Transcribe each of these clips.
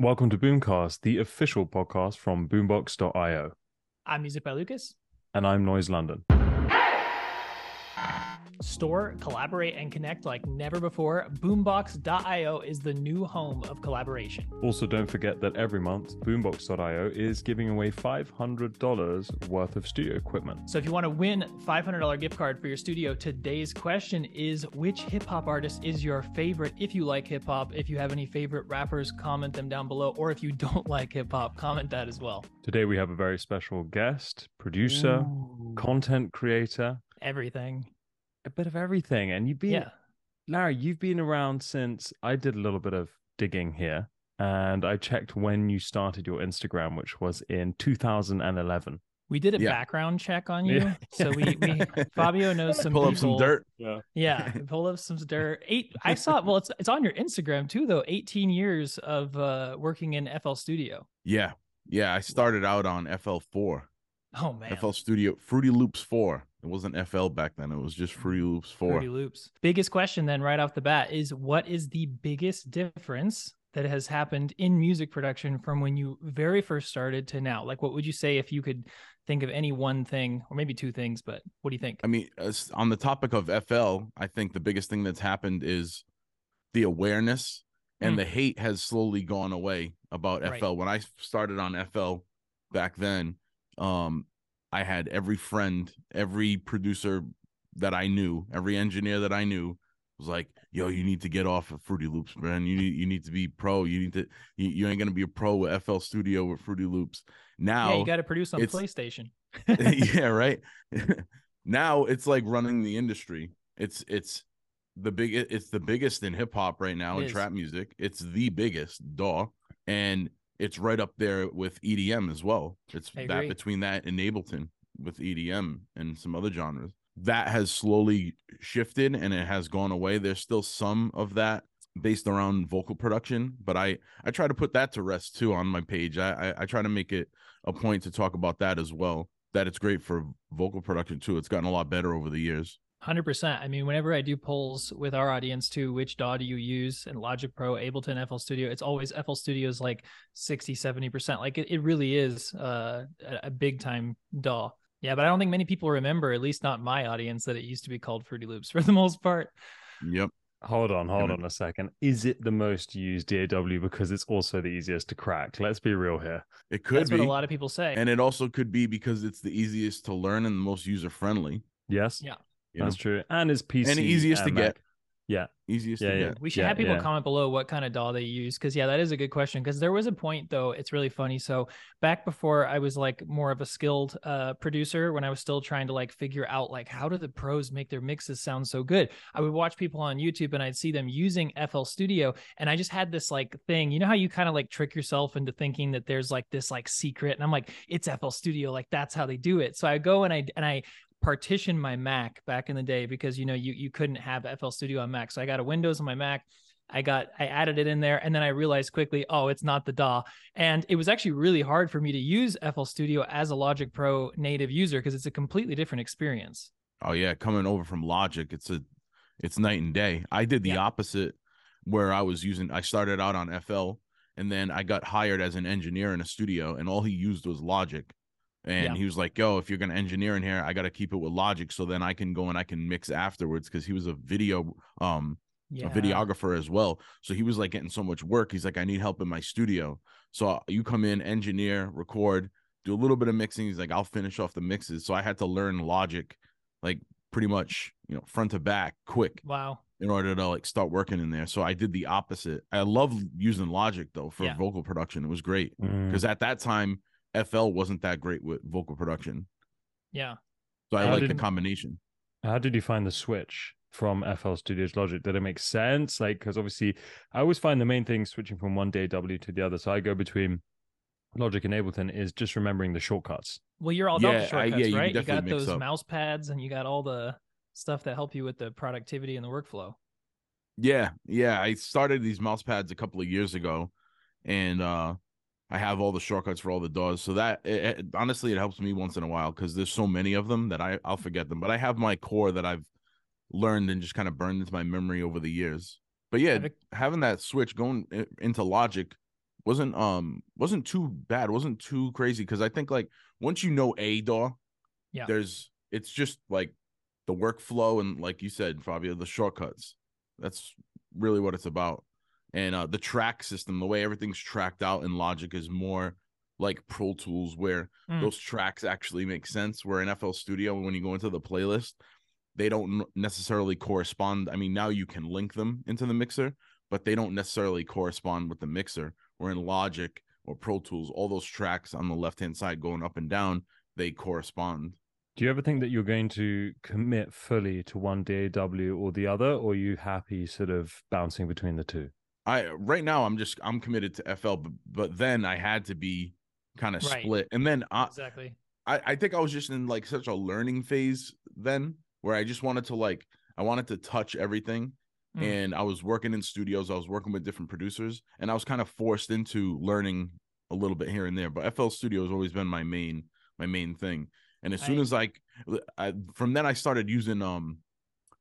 Welcome to Boomcast, the official podcast from boombox.io. I'm Music by Lukas. And I'm Noize London. Store, collaborate, and connect like never before. Boombox.io is the new home of collaboration. Also, don't forget that every month, Boombox.io is giving away $500 worth of studio equipment. So if you want to win $500 gift card for your studio, today's question is which hip hop artist is your favorite? If you like hip hop, if you have any favorite rappers, comment them down below. Or if you don't like hip hop, comment that as well. Today, we have a very special guest, producer, Ooh. content creator, everything a bit of everything. And you've been, yeah. Larry, you've been around since I did a little bit of digging here and I checked when you started your Instagram, which was in 2011. We did a yeah. background check on you, yeah. so we, we Fabio knows some pull people. up some dirt. Yeah, yeah, pull up some dirt. Eight. I saw. Well, it's it's on your Instagram too, though. 18 years of uh, working in FL Studio. Yeah, yeah. I started out on FL4. Oh man, FL Studio, Fruity Loops 4. It wasn't FL back then. It was just Fruity Loops 4. Fruity Loops. Biggest question then right off the bat is what is the biggest difference that has happened in music production from when you very first started to now? Like what would you say if you could think of any one thing or maybe two things, but what do you think? I mean, on the topic of FL, I think the biggest thing that's happened is the awareness and mm. the hate has slowly gone away about right. FL. When I started on FL back then, um, I had every friend, every producer that I knew, every engineer that I knew was like, "Yo, you need to get off of Fruity Loops, man. You need you need to be pro. You need to you, you ain't gonna be a pro with FL Studio with Fruity Loops." Now, yeah, you got to produce on PlayStation. yeah, right. now it's like running the industry. It's it's the big it's the biggest in hip hop right now it in is. trap music. It's the biggest, duh. And it's right up there with EDM as well. It's that between that and Ableton with EDM and some other genres. That has slowly shifted and it has gone away. There's still some of that based around vocal production, but I I try to put that to rest too on my page. I I, I try to make it a point to talk about that as well. That it's great for vocal production too. It's gotten a lot better over the years. 100%. I mean, whenever I do polls with our audience too, which DAW do you use in Logic Pro, Ableton, FL Studio, it's always FL Studio is like 60, 70%. Like it, it really is uh, a big time DAW. Yeah, but I don't think many people remember, at least not my audience, that it used to be called Fruity Loops for the most part. Yep. Hold on, hold on a second. Is it the most used DAW because it's also the easiest to crack? Let's be real here. It could That's be. what a lot of people say. And it also could be because it's the easiest to learn and the most user friendly. Yes. Yeah. You That's know? true. And it's PC and easiest to Mac. get. Yeah. Easiest yeah, to yeah. get. We should yeah, have people yeah. comment below what kind of DAW they use. Cause yeah, that is a good question. Cause there was a point though, it's really funny. So back before I was like more of a skilled uh producer, when I was still trying to like figure out like how do the pros make their mixes sound so good? I would watch people on YouTube and I'd see them using FL Studio. And I just had this like thing, you know how you kind of like trick yourself into thinking that there's like this like secret. And I'm like, it's FL Studio, like that's how they do it. So I go and I and I partition my Mac back in the day because you know you you couldn't have FL Studio on Mac. So I got a Windows on my Mac. I got I added it in there and then I realized quickly, oh, it's not the DAW. And it was actually really hard for me to use FL Studio as a Logic Pro native user because it's a completely different experience. Oh yeah, coming over from Logic, it's a it's night and day. I did the yeah. opposite where I was using I started out on FL and then I got hired as an engineer in a studio and all he used was Logic and yeah. he was like yo if you're going to engineer in here i got to keep it with logic so then i can go and i can mix afterwards. Because he was a video um yeah. a videographer as well. So he was like getting so much work he's like i need help in my studio. So uh, you come in engineer record do a little bit of mixing he's like i'll finish off the mixes. So i had to learn logic like pretty much you know front to back quick wow. in order to like start working in there. So i did the opposite. I love using logic though for yeah. vocal production. It was great. Because mm. at that time FL wasn't that great with vocal production. Yeah. So I like the combination. How did you find the switch from FL Studios Logic? Did it make sense? Like, because obviously, I always find the main thing switching from one DAW to the other. So I go between Logic and Ableton is just remembering the shortcuts. Well, you're all about yeah, the shortcuts, I, yeah, you right? You got those up. mouse pads and you got all the stuff that help you with the productivity and the workflow. Yeah, yeah. I started these mouse pads a couple of years ago, and uh I have all the shortcuts for all the DAWs. So that it, it, honestly, it helps me once in a while because there's so many of them that I, I'll forget them. But I have my core that I've learned and just kind of burned into my memory over the years. But yeah, having that switch going into Logic wasn't um wasn't too bad, wasn't too crazy because I think like once you know a DAW, Yeah. there's it's just like the workflow and like you said, Fabio, the shortcuts. That's really what it's about. And uh the track system, the way everything's tracked out in Logic is more like Pro Tools where Mm. those tracks actually make sense. Where in FL Studio, when you go into the playlist, they don't necessarily correspond. I mean, now you can link them into the mixer, but they don't necessarily correspond with the mixer. Where in Logic or Pro Tools, all those tracks on the left hand side going up and down, they correspond. Do you ever think that you're going to commit fully to one DAW or the other, or are you happy sort of bouncing between the two? I right now I'm just I'm committed to FL, but, but then I had to be kind of Right. split, and then I, Exactly. I I think I was just in like such a learning phase then, where I just wanted to like I wanted to touch everything, Mm. and I was working in studios, I was working with different producers, and I was kind of forced into learning a little bit here and there. But FL Studio has always been my main my main thing, and as soon I- as like I, from then I started using um.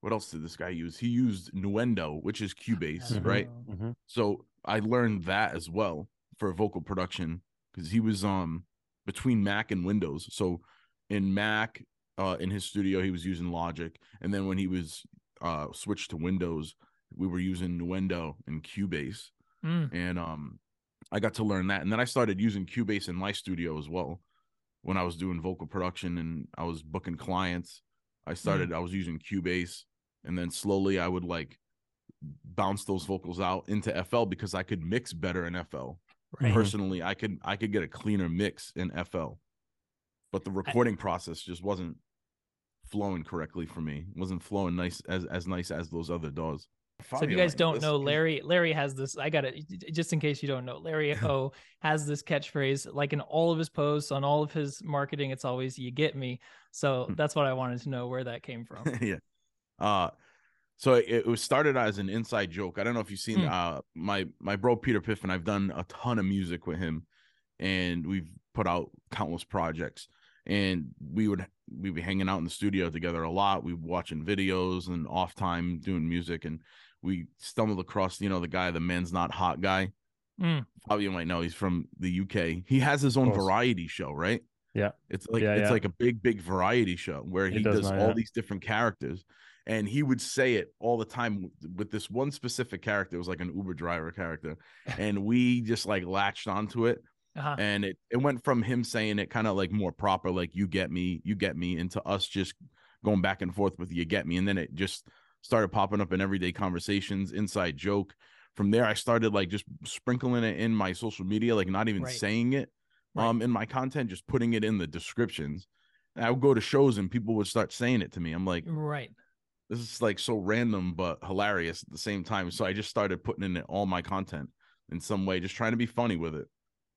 What else did this guy use? He used Nuendo, which is Cubase, Mhm. right? Mm-hmm. So I learned that as well for vocal production because he was um between Mac and Windows. So in Mac, uh, in his studio, he was using Logic, and then when he was uh switched to Windows, we were using Nuendo and Cubase, Mm. and um I got to learn that, and then I started using Cubase in my studio as well when I was doing vocal production and I was booking clients. I started, I was using Cubase, and then slowly I would like bounce those vocals out into FL because I could mix better in FL. Right. Personally, I could I could get a cleaner mix in FL. But the recording process just wasn't flowing correctly for me. It wasn't flowing nice as as nice as those other DAWs. So if you guys don't know, Larry, Larry has this. I got it. Just in case you don't know, Larry Ohh has this catchphrase, like in all of his posts on all of his marketing. It's always "You get me." So Hmm. that's what I wanted to know where that came from. yeah. Uh so it, it was started as an inside joke. I don't know if you've seen Hmm. uh my my bro Peter Piffin. I've done a ton of music with him and we've put out countless projects. And we would we'd be hanging out in the studio together a lot. We'd watching videos and off time doing music and we stumbled across, you know, the guy, the man's not hot guy. Mm. Probably you might know he's from the UK. He has his own variety show, right? Yeah. It's like Yeah, it's yeah. like a big, big variety show where He he does does, all these different characters. And he would say it all the time with, this one specific character. It was like an Uber driver character. And we just like latched onto it. Uh-huh. And it, it went from him saying it kind of like more proper, like you get me, you get me, into us just going back and forth with you get me. And then it just started popping up in everyday conversations, inside joke. From there, I started like just sprinkling it in my social media, like not even Right. saying it Right. um in my content, just putting it in the descriptions. And I would go to shows and people would start saying it to me. I'm like, Right. This is like so random but hilarious at the same time. So I just started putting in it all my content in some way, just trying to be funny with it.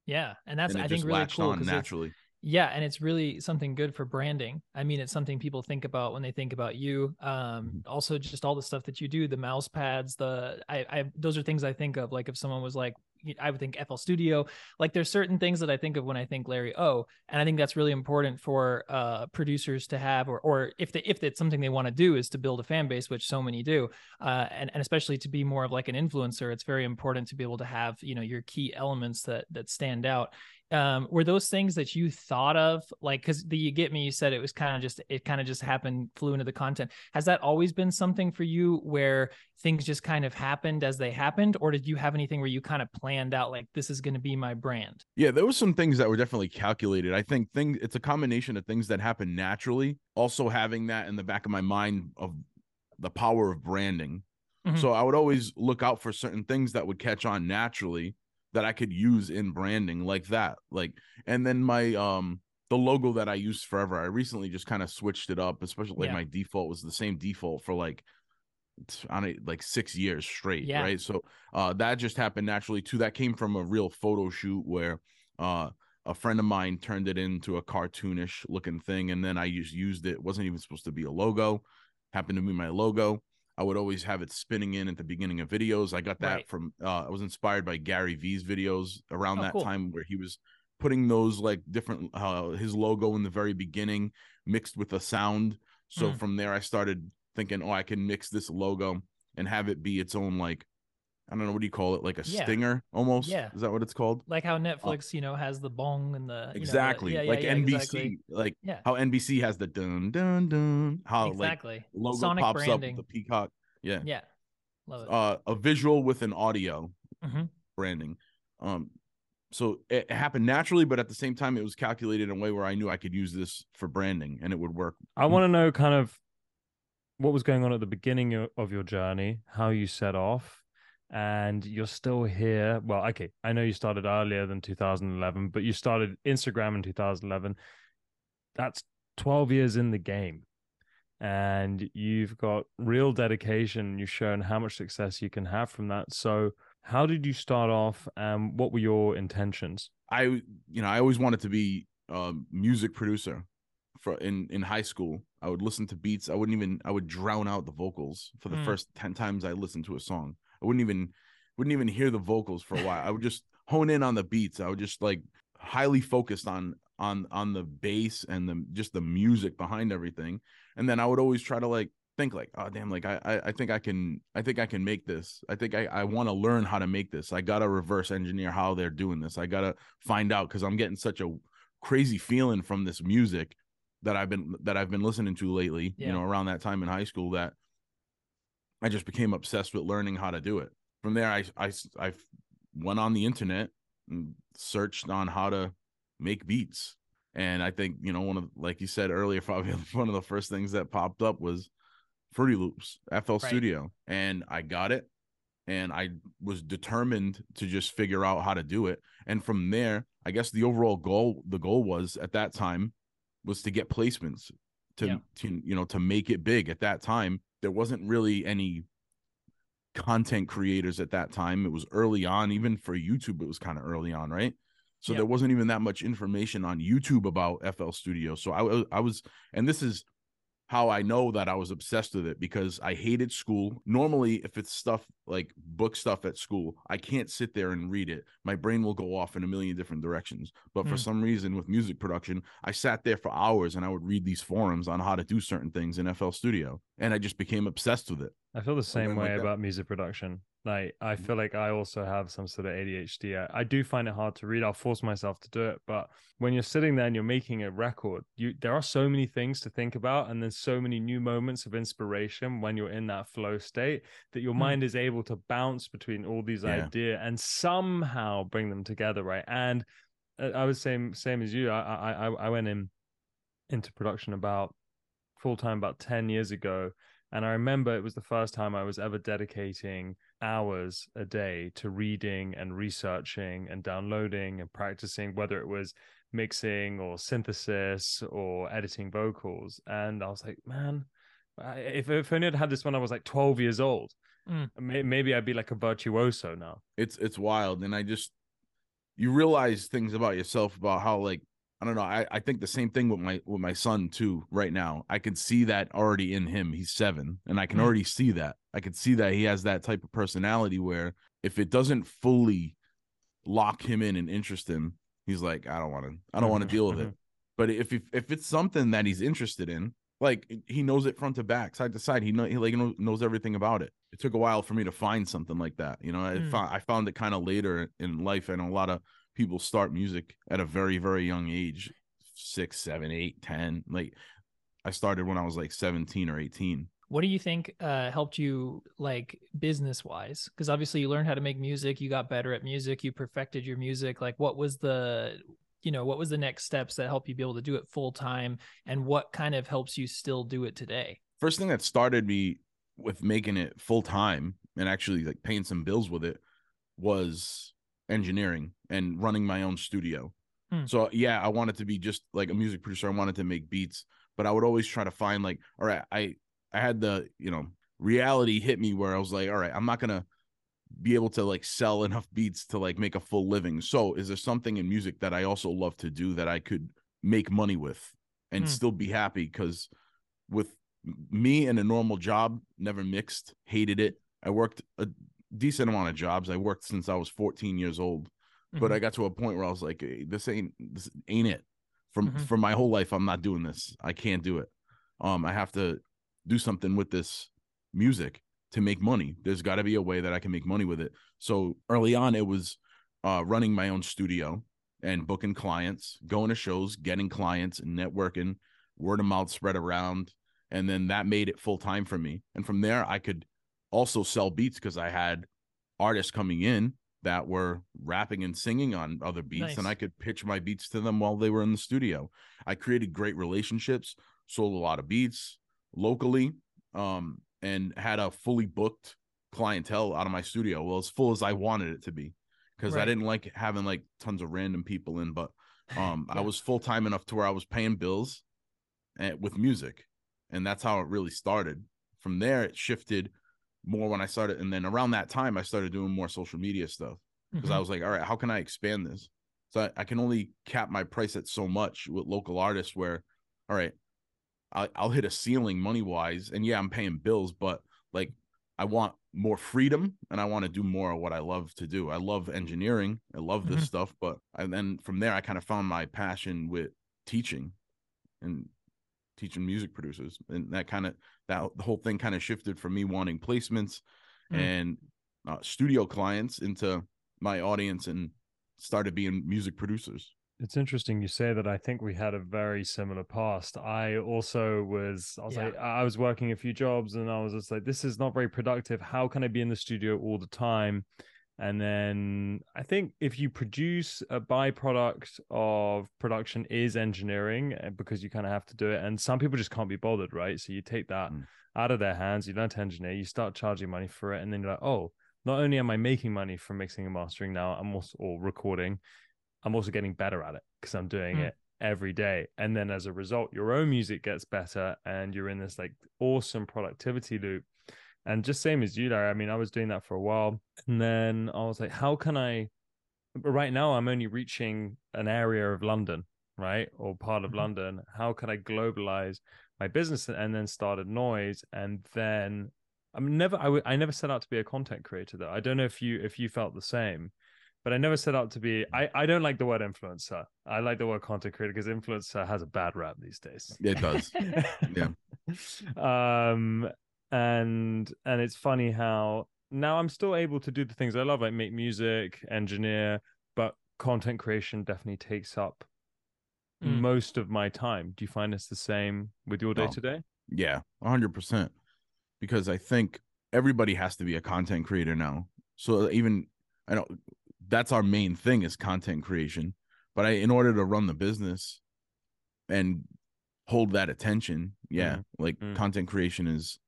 Yeah, and that's and I think really cool on 'cause it's- naturally. Yeah, and it's really something good for branding. I mean, it's something people think about when they think about you. Um, Mhm. also just all the stuff that you do, the mouse pads, the I, I those are things I think of. Like if someone was like, I would think FL Studio. Like there's certain things that I think of when I think Larry Ohh, and I think that's really important for uh producers to have, or or if they if it's something they want to do is to build a fan base, which so many do, uh, and and especially to be more of like an influencer, it's very important to be able to have you know your key elements that that stand out um were those things that you thought of like because the you get me you said it was kind of just it kind of just happened flew into the content has that always been something for you where things just kind of happened as they happened or did you have anything where you kind of planned out like this is going to be my brand Yeah, there was some things that were definitely calculated. I think things it's a combination of things that happen naturally, also having that in the back of my mind of the power of branding. Mhm. So I would always look out for certain things that would catch on naturally that I could use in branding like that. Like and then my um the logo that I used forever, I recently just kind of switched it up, especially like Yeah. my default was the same default for like on it like six years straight, Yeah. right? So uh that just happened naturally too. That came from a real photo shoot where uh a friend of mine turned it into a cartoonish looking thing, and then I just used it. it wasn't even supposed to be a logo, happened to be my logo. I would always have it spinning in at the beginning of videos. I got that Right. from uh I was inspired by Gary Vee's videos around Oh, that cool. time where he was putting those like different uh his logo in the very beginning mixed with a sound. So Mm. from there I started thinking, oh, I can mix this logo and have it be its own like I don't know what do you call it, like a Yeah. stinger almost. Yeah. Is that what it's called? Like how Netflix, you know, has the bong and the you know, the- exactly. yeah, yeah, like yeah, NBC, exactly. like Yeah. how NBC has the dun dun dun. How like exactly. logo Sonic pops branding. up with the peacock. Yeah. Yeah, love it. Uh, a visual with an audio Mhm. branding. Um, so it happened naturally, but at the same time, it was calculated in a way where I knew I could use this for branding and it would work. I want to know kind of what was going on at the beginning of your journey, how you set off, and you're still here. Well, okay, I know you started earlier than 2011, but you started Instagram in 2011. That's 12 years in the game. And you've got real dedication. You've shown how much success you can have from that. So, how did you start off, and what were your intentions? I, you know, I always wanted to be a music producer. For in in high school, I would listen to beats. I wouldn't even. I would drown out the vocals for the Mm. first ten times I listened to a song. I wouldn't even wouldn't even hear the vocals for a while. I would just hone in on the beats. I would just like highly focused on on on the bass and the just the music behind everything. And then I would always try to like think like, oh damn, like I I, I think I can I think I can make this. I think I, I want to learn how to make this. I gotta reverse engineer how they're doing this. I gotta find out because I'm getting such a crazy feeling from this music that I've been that I've been listening to lately, Yeah. you know, around that time in high school that I just became obsessed with learning how to do it. From there I I I went on the internet and searched on how to make beats. And I think, you know, one of like you said earlier, probably one of the first things that popped up was Fruity Loops, FL Studio. And I got it and I was determined to just figure out how to do it. And from there, I guess the overall goal, the goal was at that time was to get placements to, Yeah. to you know, to make it big. At that time, there wasn't really any content creators at that time. It was early on, even for YouTube, it was kind of early on, right? So Yeah. there wasn't even that much information on YouTube about FL Studio. So I I was, and this is how I know that I was obsessed with it because I hated school. Normally, if it's stuff like book stuff at school, I can't sit there and read it. My brain will go off in a million different directions. But for Hmm. some reason, with music production, I sat there for hours and I would read these forums on how to do certain things in FL Studio, and I just became obsessed with it. I feel the same like way that. about music production. Like I Mhm. feel like I also have some sort of ADHD. I, I do find it hard to read. I'll force myself to do it, but when you're sitting there and you're making a record, you there are so many things to think about, and there's so many new moments of inspiration when you're in that flow state that your Hmm. mind is able to bounce between all these Yeah. ideas and somehow bring them together, right? And uh, I was same same as you. I I I, I went in into production about full time about 10 years ago and I remember it was the first time I was ever dedicating hours a day to reading and researching and downloading and practicing, whether it was mixing or synthesis or editing vocals. And I was like, man, if, if only I'd had this when I was like 12 years old, Mm. may- maybe I'd be like a virtuoso now. it's it's wild and i just you realize things about yourself about how like i don't know i, I think the same thing with my with my son too right now. I can see that already in him he's seven and i can Mm. already see that. I can see that he has that type of personality where if it doesn't fully lock him in and interest him he's like i don't want to i don't want to deal with it. But if, if if it's something that he's interested in like he knows it front to back side to side he know he like knows, knows everything about it. It took a while for me to find something like that you know i Mm. found i found it kind of later in life and a lot of people start music at a very very young age six seven eight ten like i started when i was like 17 or 18 What do you think uh, helped you like business wise? Because obviously you learned how to make music, you got better at music, you perfected your music. Like, what was the, you know, what was the next steps that help you be able to do it full time, and what kind of helps you still do it today? first thing that started me with making it full time and actually like paying some bills with it was engineering and running my own studio. Hmm. So yeah, I wanted to be just like a music producer. I wanted to make beats, but I would always try to find like, all right, I I had the, you know, reality hit me where I was like, all right, I'm not gonna be able to like sell enough beats to like make a full living. So is there something in music that I also love to do that I could make money with and Hmm. still be happy? Because with me and a normal job, never mixed, hated it. I worked a decent amount of jobs. I worked since I was 14 years old, but Mhm. I got to a point where I was like, "Hey, this ain't this ain't it. From Mhm. for my whole life, I'm not doing this. I can't do it. Um, I have to do something with this music. to make money. There's got to be a way that I can make money with it. So early on, it was uh, running my own studio and booking clients, going to shows, getting clients, and networking. Word of mouth spread around, and then that made it full time for me. And from there, I could also sell beats because I had artists coming in that were rapping and singing on other beats, nice. and I could pitch my beats to them while they were in the studio. I created great relationships, sold a lot of beats locally, um, and had a fully booked clientele out of my studio. Well, as full as I wanted it to be because right. I didn't like having like tons of random people in, but um yeah. I was full time enough to where I was paying bills and, with music. And that's how it really started. From there it shifted more when I started and then around that time I started doing more social media stuff because mm-hmm. I was like, all right, how can I expand this? So I, I, can only cap my price at so much with local artists where all right, I'll, I'll hit a ceiling money wise and yeah, I'm paying bills, but like I want more freedom and I want to do more of what I love to do. I love engineering. I love this mm-hmm. stuff, but and then from there I kind of found my passion with teaching and teaching music producers. And that kind of that the whole thing kind of shifted from me wanting placements mm-hmm. and uh, studio clients into my audience and started being music producers. It's interesting you say that. I think we had a very similar past. I also was, I was yeah. like, I was working a few jobs and I was just like, this is not very productive. How can I be in the studio all the time? And then I think if you produce a byproduct of production is engineering eh, because you kind of have to do it. And some people just can't be bothered, right? So you take that mm. out of their hands, you learn to engineer, you start charging money for it. And then you're like, oh, not only am I making money from mixing and mastering now, I'm also or recording, I'm also getting better at it because I'm doing mm. it every day. And then as a result, your own music gets better and you're in this like awesome productivity loop. And just same as you, Larry. I mean, I was doing that for a while. And then I was like, how can I? But right now, I'm only reaching an area of London, right? Or part of mm-hmm. London. How can I globalize my business? And then started Noize. And then I'm never, I, w- I never set out to be a content creator though. I don't know if you, if you felt the same but I never set out to be. I, I don't like the word influencer. I like the word content creator because influencer has a bad rap these days. It does. yeah. Um, and and it's funny how now I'm still able to do the things I love, like make music, engineer, but content creation definitely takes up mm. most of my time. Do you find it's the same with your day to day? Yeah, hundred percent. Because I think everybody has to be a content creator now. So even I don't that's our main thing is content creation. But I, in order to run the business and hold that attention, yeah, mm. like mm. content creation is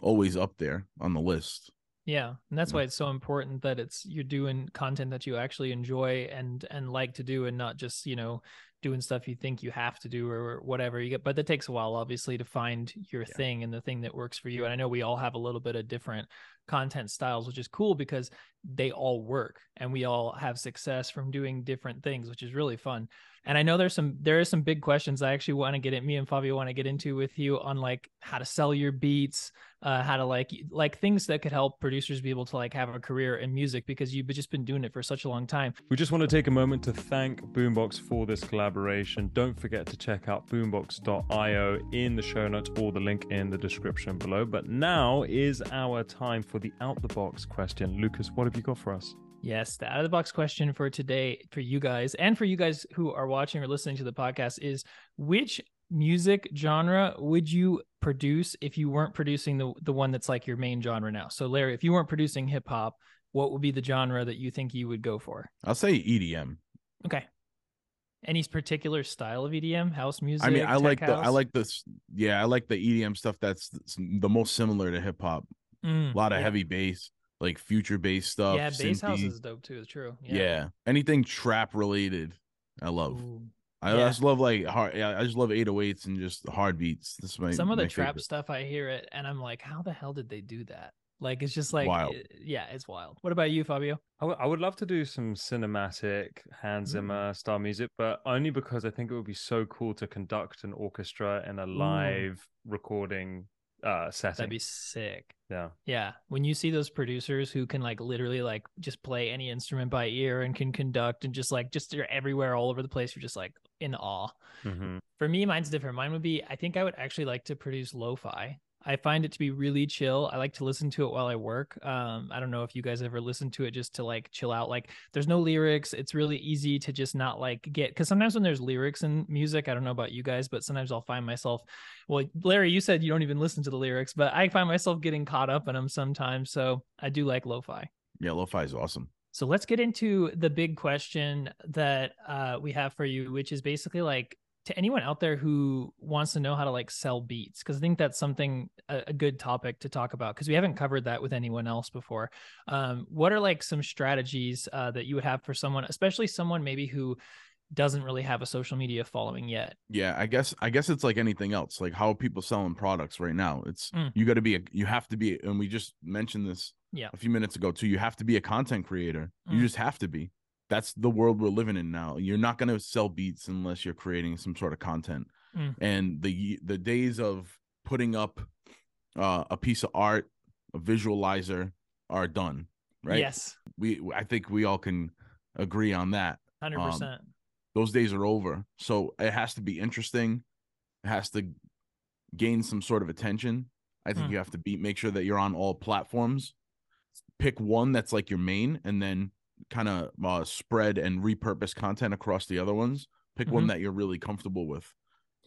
always up there on the list. Yeah, and that's why it's so important that it's you're doing content that you actually enjoy and and like to do, and not just you know doing stuff you think you have to do or whatever you get. But that takes a while, obviously, to find your yeah. thing and the thing that works for you. And I know we all have a little bit of different content styles, which is cool because they all work and we all have success from doing different things, which is really fun. And I know there's some there are some big questions I actually want to get at me and Fabio want to get into with you on like how to sell your beats, uh, how to like like things that could help producers be able to like have a career in music because you've just been doing it for such a long time. We just want to take a moment to thank Boombox for this collaboration. Don't forget to check out boombox.io in the show notes or the link in the description below. But now is our time for the out the box question. Lukas, what have you got for us? Yes, the out of the box question for today for you guys and for you guys who are watching or listening to the podcast is which music genre would you produce if you weren't producing the the one that's like your main genre now? So Larry, if you weren't producing hip hop, what would be the genre that you think you would go for? I'll say EDM. Okay. Any particular style of EDM, house music? I mean, I like house? the I like this. Yeah, I like the EDM stuff that's the most similar to hip hop. Mm, a lot of yeah. heavy bass like future bass stuff. Yeah, bass house is dope too. It's true. Yeah. yeah. anything trap related, I love. Ooh. I yeah. just love like hard. Yeah, I just love 808s and just hard beats. This is my some of the my trap favorite. stuff. I hear it and I'm like, how the hell did they do that? Like it's just like wild. It, yeah, it's wild. What about you, Fabio? I, w- I would love to do some cinematic Hans mm. Zimmer mm. style music, but only because I think it would be so cool to conduct an orchestra in a live Ooh. recording uh setting. That'd be sick. Yeah. Yeah. When you see those producers who can like literally like just play any instrument by ear and can conduct and just like just they're everywhere all over the place, you're just like in awe. Mm-hmm. For me, mine's different. Mine would be I think I would actually like to produce lo-fi. I find it to be really chill. I like to listen to it while I work. Um, I don't know if you guys ever listen to it just to like chill out. Like there's no lyrics. It's really easy to just not like get because sometimes when there's lyrics in music, I don't know about you guys, but sometimes I'll find myself. Well, Larry, you said you don't even listen to the lyrics, but I find myself getting caught up in them sometimes. So I do like lo-fi. Yeah, lo-fi is awesome. So let's get into the big question that uh, we have for you, which is basically like to anyone out there who wants to know how to like sell beats because i think that's something a, a good topic to talk about because we haven't covered that with anyone else before um, what are like some strategies uh, that you would have for someone especially someone maybe who doesn't really have a social media following yet yeah i guess i guess it's like anything else like how people selling products right now it's Mm. you got to be a you have to be and we just mentioned this Yeah. a few minutes ago too you have to be a content creator you Mm. just have to be that's the world we're living in now you're not going to sell beats unless you're creating some sort of content Mm. and the the days of putting up uh, a piece of art a visualizer are done right yes we i think we all can agree on that 100% those days are over. So it has to be interesting. It has to gain some sort of attention. I think Hmm. you have to be make sure that you're on all platforms. Pick one that's like your main, and then kind of uh, spread and repurpose content across the other ones. Pick one Mhm. that you're really comfortable with.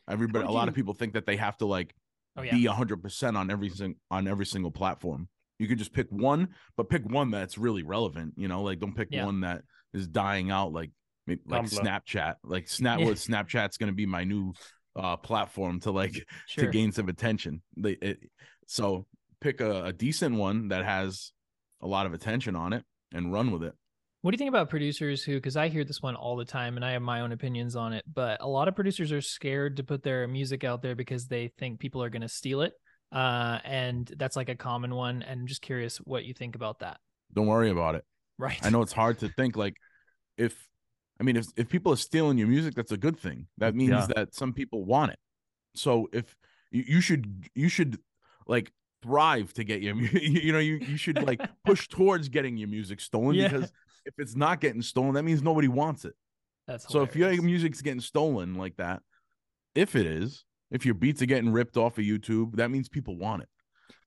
Everybody, a lot you- of people think that they have to like oh yeah be hundred percent on every sing- on every single platform. You could just pick one, but pick one that's really relevant. You know, like don't pick Yeah. one that is dying out, like maybe, like Tumblr. Snapchat. Like Snap, Yeah. what Snapchat's going to be my new uh platform to like sure to gain some attention. They, it, so pick a, a decent one that has a lot of attention on it and run with it. What do you think about producers who, because I hear this one all the time and I have my own opinions on it, but a lot of producers are scared to put their music out there because they think people are going to steal it. Uh, and that's like a common one. And I'm just curious what you think about that. Don't worry about it. Right. I know it's hard to think like if I mean if if people are stealing your music, that's a good thing. That means Yeah. that some people want it. So if you, you should you should like thrive to get your you know you you should like push towards getting your music stolen Yeah. because if it's not getting stolen, that means nobody wants it. That's So if your music's getting stolen like that, if it is, if your beats are getting ripped off of YouTube, that means people want it.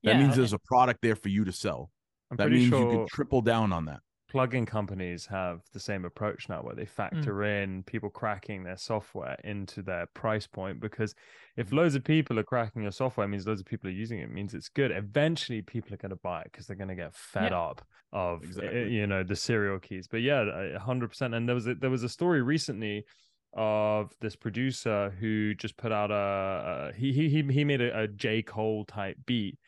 That Yeah, means there's a product there for you to sell. I'm That means sure you can triple down on that. Plugin companies have the same approach now where they factor in people cracking their software into their price point because if loads of people are cracking your software it means loads of people are using it, it means it's good. Eventually people are going to buy it because they're going to get fed Yeah. up of uh, Exactly. you know the serial keys. But yeah a 100% and there was a, there was a story recently of this producer who just put out a, a he he he he made a, a J. Cole type beat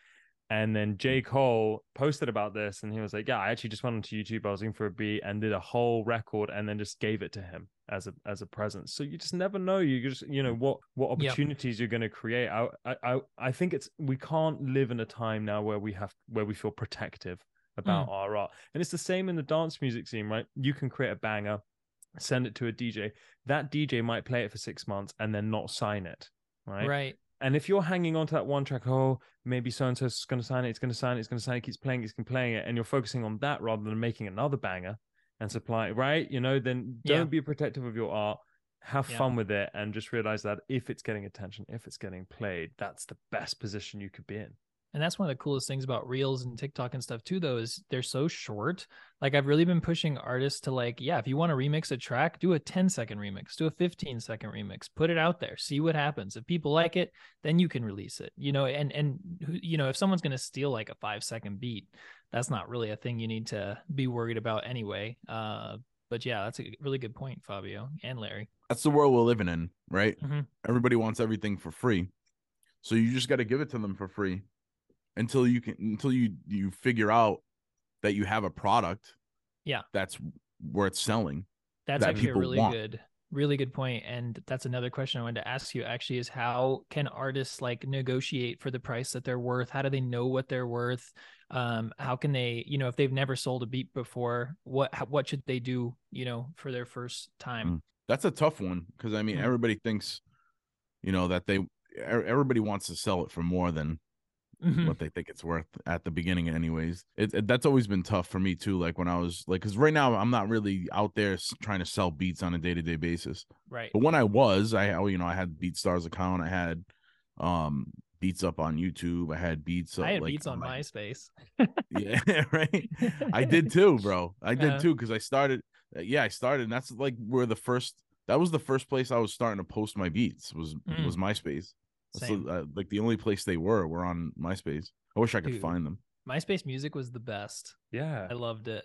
and then J. Cole posted about this and he was like, Yeah, I actually just went onto YouTube, I was looking for a beat and did a whole record and then just gave it to him as a as a present. So you just never know. You just you know what what Yep. opportunities you're gonna create. I, I I I think it's we can't live in a time now where we have where we feel protective about mm. our art. And it's the same in the dance music scene, right? You can create a banger, send it to a DJ. That DJ might play it for six months and then not sign it. Right. right. And if you're hanging on to that one track, oh, maybe so and so's going to sign it, it's going to sign it, it's going to sign it, keeps playing, it, keeps playing it, and you're focusing on that rather than making another banger and supply it, right? You know, then don't Yeah. be protective of your art. Have Yeah. fun with it and just realize that if it's getting attention, if it's getting played, that's the best position you could be in. And that's one of the coolest things about Reels and TikTok and stuff too, though, is they're so short. Like I've really been pushing artists to like, yeah, if you want to remix a track, do a 10 second remix, do a 15 second remix, put it out there, see what happens. If people like it, then you can release it. You know, and and you know, if someone's gonna steal like a five second beat, that's not really a thing you need to be worried about anyway. Uh but yeah, that's a really good point, Fabio and Larry. That's the world we're living in, right? Mhm. Everybody wants everything for free. So you just got to give it to them for free until you can until you you figure out that you have a product Yeah. that's worth selling. That's that actually really want. good, really good point. And that's another question I wanted to ask you actually is how can artists like negotiate for the price that they're worth? How do they know what they're worth? Um, how can they, you know, if they've never sold a beat before, what how, what should they do, you know, for their first time? That's a tough one because I mean Hmm. everybody thinks you know that they everybody wants to sell it for more than Mhm. what they think it's worth at the beginning anyways it, it- that's always been tough for me too like when i was like because right now i'm not really out there trying to sell beats on a day-to-day basis Right. but when i was i you know i had beatstars account i had um beats up on YouTube. I had beats up I had like beats on my- MySpace. Yeah, right. I did too, bro. I did too because I started. uh, Yeah, I started. And that's like where the first. That was the first place I was starting to post my beats. Was Mm. was MySpace. That's Same. the, uh, like the only place they were were on MySpace. I wish I could Dude. find them. MySpace music was the best. Yeah. I loved it.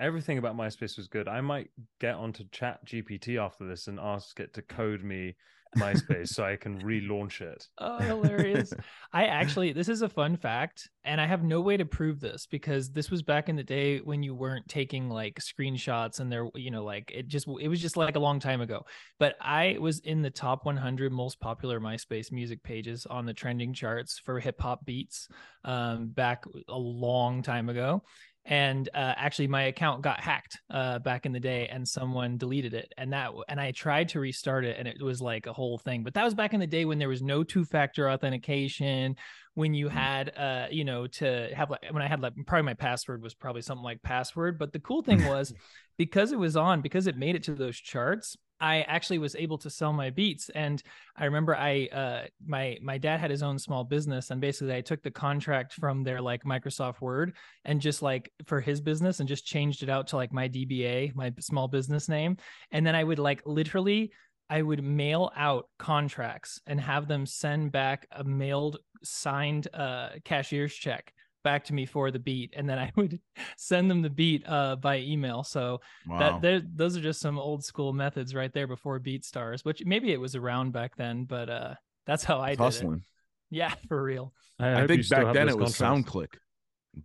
Everything about MySpace was good. I might get onto Chat GPT after this and ask it to code me MySpace so I can relaunch it. Oh, hilarious. I actually, this is a fun fact, and I have no way to prove this because this was back in the day when you weren't taking like screenshots and there, you know, like it just, it was just like a long time ago. But I was in the top 100 most popular MySpace music pages on the trending charts for hip hop beats um, back a long time ago. And uh, actually, my account got hacked uh, back in the day, and someone deleted it. And that, and I tried to restart it, and it was like a whole thing. But that was back in the day when there was no two-factor authentication, when you had, uh, you know, to have like when I had like probably my password was probably something like password. But the cool thing was, because it was on, because it made it to those charts, I actually was able to sell my beats. And I remember I uh my my dad had his own small business and basically I took the contract from their like Microsoft Word and just like for his business and just changed it out to like my DBA, my small business name. And then I would like literally I would mail out contracts and have them send back a mailed signed uh cashier's check back to me for the beat and then I would send them the beat uh by email. So Wow. that those are just some old school methods right there before BeatStars, which maybe it was around back then, but uh that's how I It's did it. hustling. Yeah, for real. I, I, think back then it was contracts. SoundClick.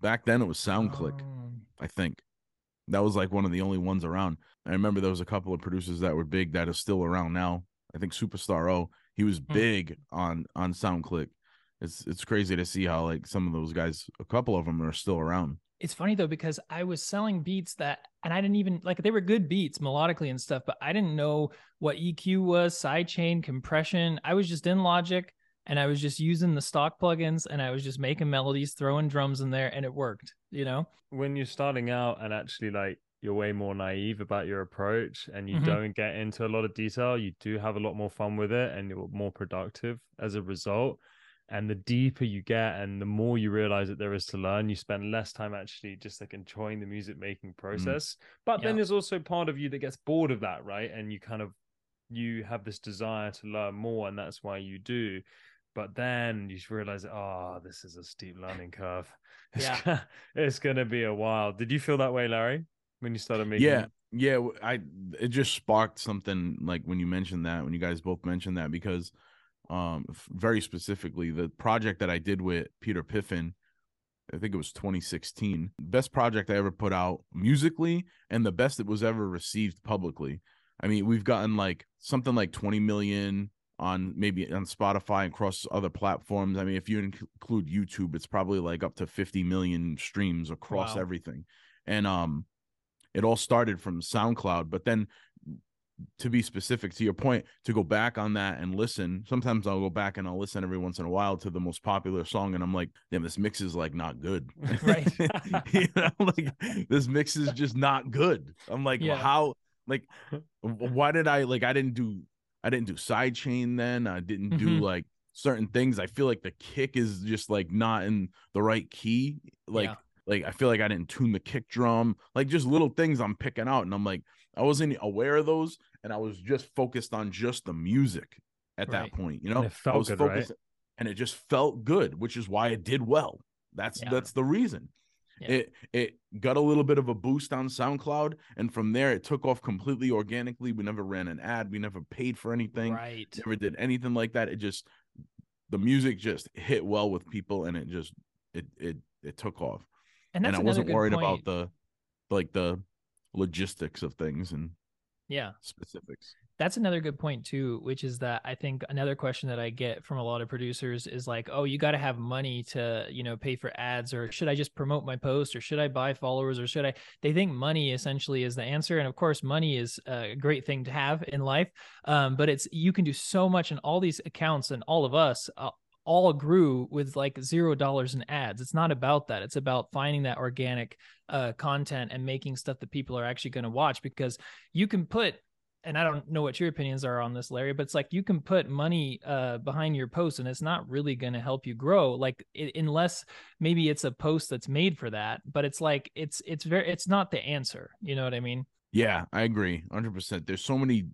Back then it was SoundClick. Oh, I think that was like one of the only ones around. I remember there was a couple of producers that were big that are still around now. I think Superstar O, he was Hmm. big on on SoundClick. It's it's crazy to see how like some of those guys, a couple of them are still around. It's funny though because I was selling beats that and I didn't even like they were good beats melodically and stuff, but I didn't know what EQ was, sidechain, compression. I was just in Logic and I was just using the stock plugins and I was just making melodies, throwing drums in there and it worked, you know? when you're starting out and actually like you're way more naive about your approach and you Mhm. don't get into a lot of detail, you do have a lot more fun with it and you're more productive as a result. And the deeper you get and the more you realize that there is to learn, you spend less time actually just like enjoying the music making mm. process. But then there's also part of you that gets bored of that, right? And you kind of you have this desire to learn more, and that's why you do. But then you realize, oh, this is a steep learning curve. It's Yeah. gonna, it's gonna be a while. Did you feel that way, Larry, when you started making? Yeah, yeah. i it just sparked something like when you mentioned that when you guys both mentioned that because um very specifically the project that I did with Peter Piffin I think it was 2016 best project I ever put out musically and the best it was ever received publicly. I mean we've gotten like something like 20 million on maybe on Spotify and across other platforms. I mean if you include YouTube it's probably like up to 50 million streams across Wow. everything. And um it all started from SoundCloud, but then to be specific to your point, to go back on that and listen, sometimes I'll go back and I'll listen every once in a while to the most popular song, and I'm like, damn, this mix is like not good. Right. you know, like this mix is just not good. I'm like, Yeah. how like why did I like I didn't do I didn't do sidechain then. I didn't do Mhm. like certain things. I feel like the kick is just like not in the right key. Like Yeah. like I feel like I didn't tune the kick drum, like just little things I'm picking out, and I'm like I wasn't aware of those, and I was just focused on just the music at Right. that point, you know. it felt I was good, right? and it just felt good, which is why it did well. That's Yeah. that's the reason. Yeah. It it got a little bit of a boost on SoundCloud, and from there it took off completely organically. We never ran an ad, we never paid for anything, Right. never did anything like that. It just the music just hit well with people, and it just it it it took off And and I wasn't worried point. about the like the logistics of things and Yeah. specifics. That's another good point too, which is that I think another question that I get from a lot of producers is like, "Oh, you got to have money to, you know, pay for ads or should I just promote my post or should I buy followers or should I?" They think money essentially is the answer, and of course, money is a great thing to have in life. Um, but it's you can do so much, and all these accounts and all of us. Uh, all grew with like zero dollars in ads. It's not about that. It's about finding that organic uh, content and making stuff that people are actually going to watch because you can put and I don't know what your opinions are on this, Larry, but it's like you can put money uh, behind your post and it's not really going to help you grow. Like it, unless maybe it's a post that's made for that, but it's like it's it's very it's not the answer. You know what I mean? Yeah, I agree, hundred percent. There's so many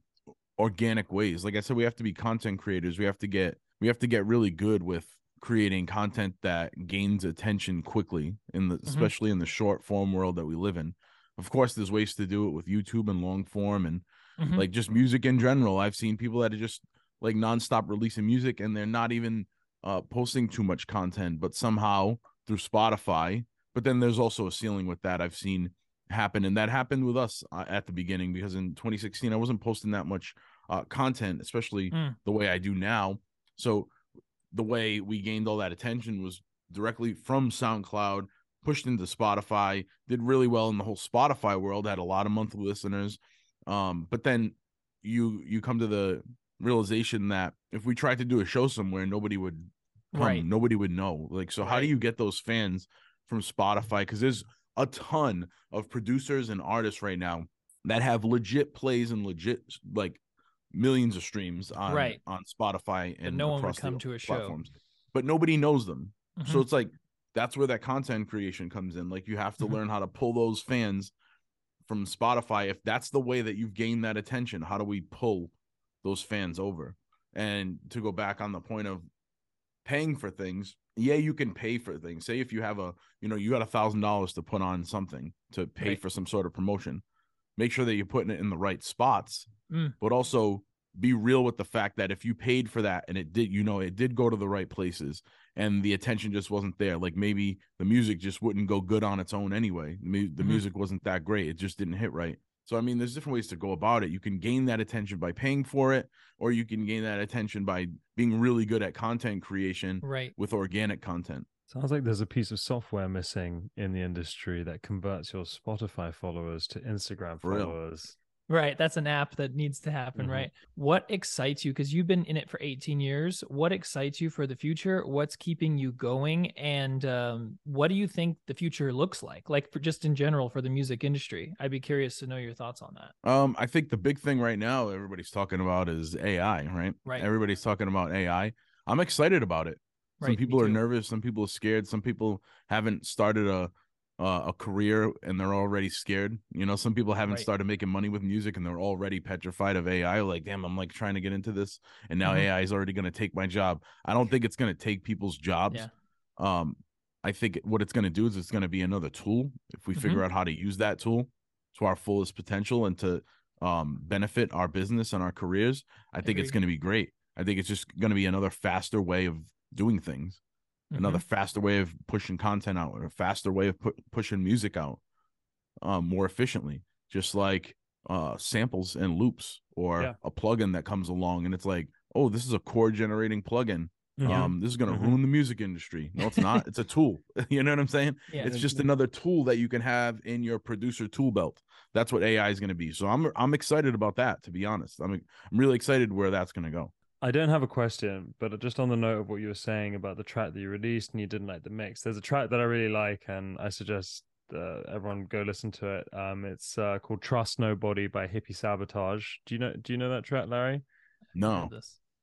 organic ways. Like I said, we have to be content creators. We have to get we have to get really good with creating content that gains attention quickly in the mm-hmm. especially in the short form world that we live in. Of course, there's ways to do it with YouTube and long form and mm-hmm. like just music in general. I've seen people that are just like nonstop releasing music and they're not even uh, posting too much content, but somehow through Spotify. But then there's also a ceiling with that I've seen happen, and that happened with us uh, at the beginning because in 2016 I wasn't posting that much uh, content, especially mm. the way I do now. So the way we gained all that attention was directly from SoundCloud, pushed into Spotify, did really well in the whole Spotify world, had a lot of monthly listeners. Um, but then you you come to the realization that if we tried to do a show somewhere, nobody would come, right. nobody would know. Like, so right. how do you get those fans from Spotify? Because there's a ton of producers and artists right now that have legit plays and legit like millions of streams on right. on Spotify and but no one would come to a platforms. show. But nobody knows them. Mm-hmm. So it's like that's where that content creation comes in. Like you have to mm-hmm. learn how to pull those fans from Spotify. If that's the way that you've gained that attention, how do we pull those fans over? And to go back on the point of paying for things, yeah, you can pay for things. Say if you have a, you know, you got a thousand dollars to put on something to pay right. for some sort of promotion. Make sure that you're putting it in the right spots, mm. but also be real with the fact that if you paid for that and it did, you know, it did go to the right places and the attention just wasn't there. Like maybe the music just wouldn't go good on its own anyway. The mm-hmm. music wasn't that great. It just didn't hit right. So I mean, there's different ways to go about it. You can gain that attention by paying for it, or you can gain that attention by being really good at content creation, right? With organic content. Sounds like there's a piece of software missing in the industry that converts your Spotify followers to Instagram followers. Right. That's an app that needs to happen, mm-hmm. right? What excites you? Because you've been in it for 18 years. What excites you for the future? What's keeping you going? And um, what do you think the future looks like? Like for just in general for the music industry? I'd be curious to know your thoughts on that. Um, I think the big thing right now everybody's talking about is AI, right? Right. Everybody's talking about AI. I'm excited about it. Some people are nervous, some people are scared, some people haven't started a uh, a career and they're already scared. You know, some people haven't right. started making money with music and they're already petrified of AI. Like, damn, I'm like trying to get into this, and now mm-hmm. AI is already going to take my job. I don't think it's going to take people's jobs. Yeah. Um, I think what it's going to do is it's going to be another tool if we mm-hmm. figure out how to use that tool to our fullest potential and to um, benefit our business and our careers. I think it's going to be great. I think it's just going to be another faster way of doing things mm-hmm. another faster way of pushing content out, or a faster way of pu- pushing music out um, more efficiently. Just like uh, samples and loops, or yeah. a plugin that comes along, and it's like, oh, this is a chord generating plugin. Mm-hmm. Um, this is gonna mm-hmm. ruin the music industry. No, it's not. it's a tool. you know what I'm saying? Yeah, it's just another tool that you can have in your producer tool belt. That's what AI is gonna be. So I'm I'm excited about that. To be honest, I'm I'm really excited where that's gonna go. I don't have a question, but just on the note of what you were saying about the track that you released and you didn't like the mix, there's a track that I really like, and I suggest uh, everyone go listen to it. Um, it's uh, called "Trust Nobody" by Hippie Sabotage. Do you know? Do you know that track, Larry? No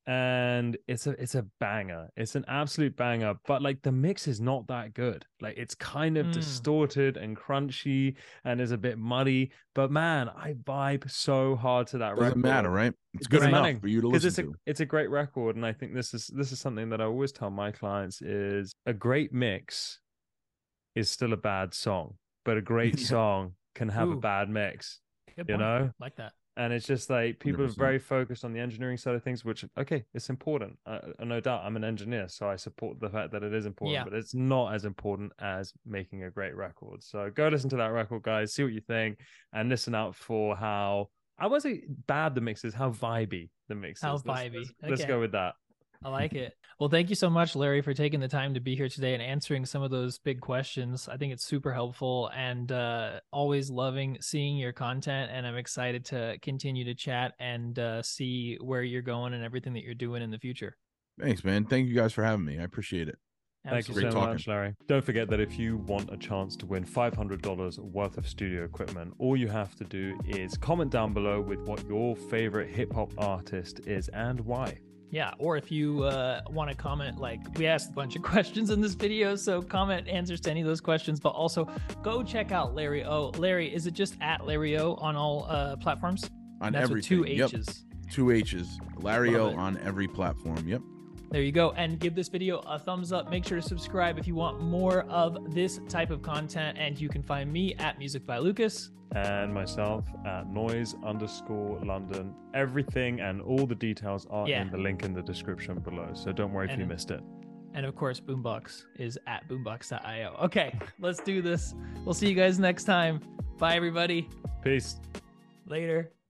and it's a it's a banger it's an absolute banger but like the mix is not that good like it's kind of mm. distorted and crunchy and is a bit muddy but man i vibe so hard to that doesn't record. matter right it's good enough for you to listen it's to a, it's a great record and i think this is this is something that i always tell my clients is a great mix is still a bad song but a great yeah. song can have Ooh. a bad mix Good you point. know like that and it's just like people 100%. are very focused on the engineering side of things which okay it's important uh, no doubt i'm an engineer so i support the fact that it is important yeah. but it's not as important as making a great record so go listen to that record guys see what you think and listen out for how i wasn't say bad the mix is how vibey the mix how is vibey let's, let's, okay. let's go with that I like it. Well, thank you so much, Larry, for taking the time to be here today and answering some of those big questions. I think it's super helpful and uh, always loving seeing your content. And I'm excited to continue to chat and uh, see where you're going and everything that you're doing in the future. Thanks, man. Thank you guys for having me. I appreciate it. Thank you so much, Larry. Don't forget that if you want a chance to win $500 worth of studio equipment, all you have to do is comment down below with what your favorite hip hop artist is and why. Yeah, or if you uh, want to comment, like we asked a bunch of questions in this video, so comment answers to any of those questions. But also go check out Larry Ohh. Larry, is it just at Larry Ohh on all uh, platforms? On every two H's. Yep. Two H's. Larry Ohh on every platform. Yep. There you go. And give this video a thumbs up. Make sure to subscribe if you want more of this type of content. And you can find me at Music by Lukas and myself at Noize underscore London. Everything and all the details are yeah. in the link in the description below. So don't worry and, if you missed it. And of course, Boombox is at boombox.io. Okay, let's do this. We'll see you guys next time. Bye, everybody. Peace. Later.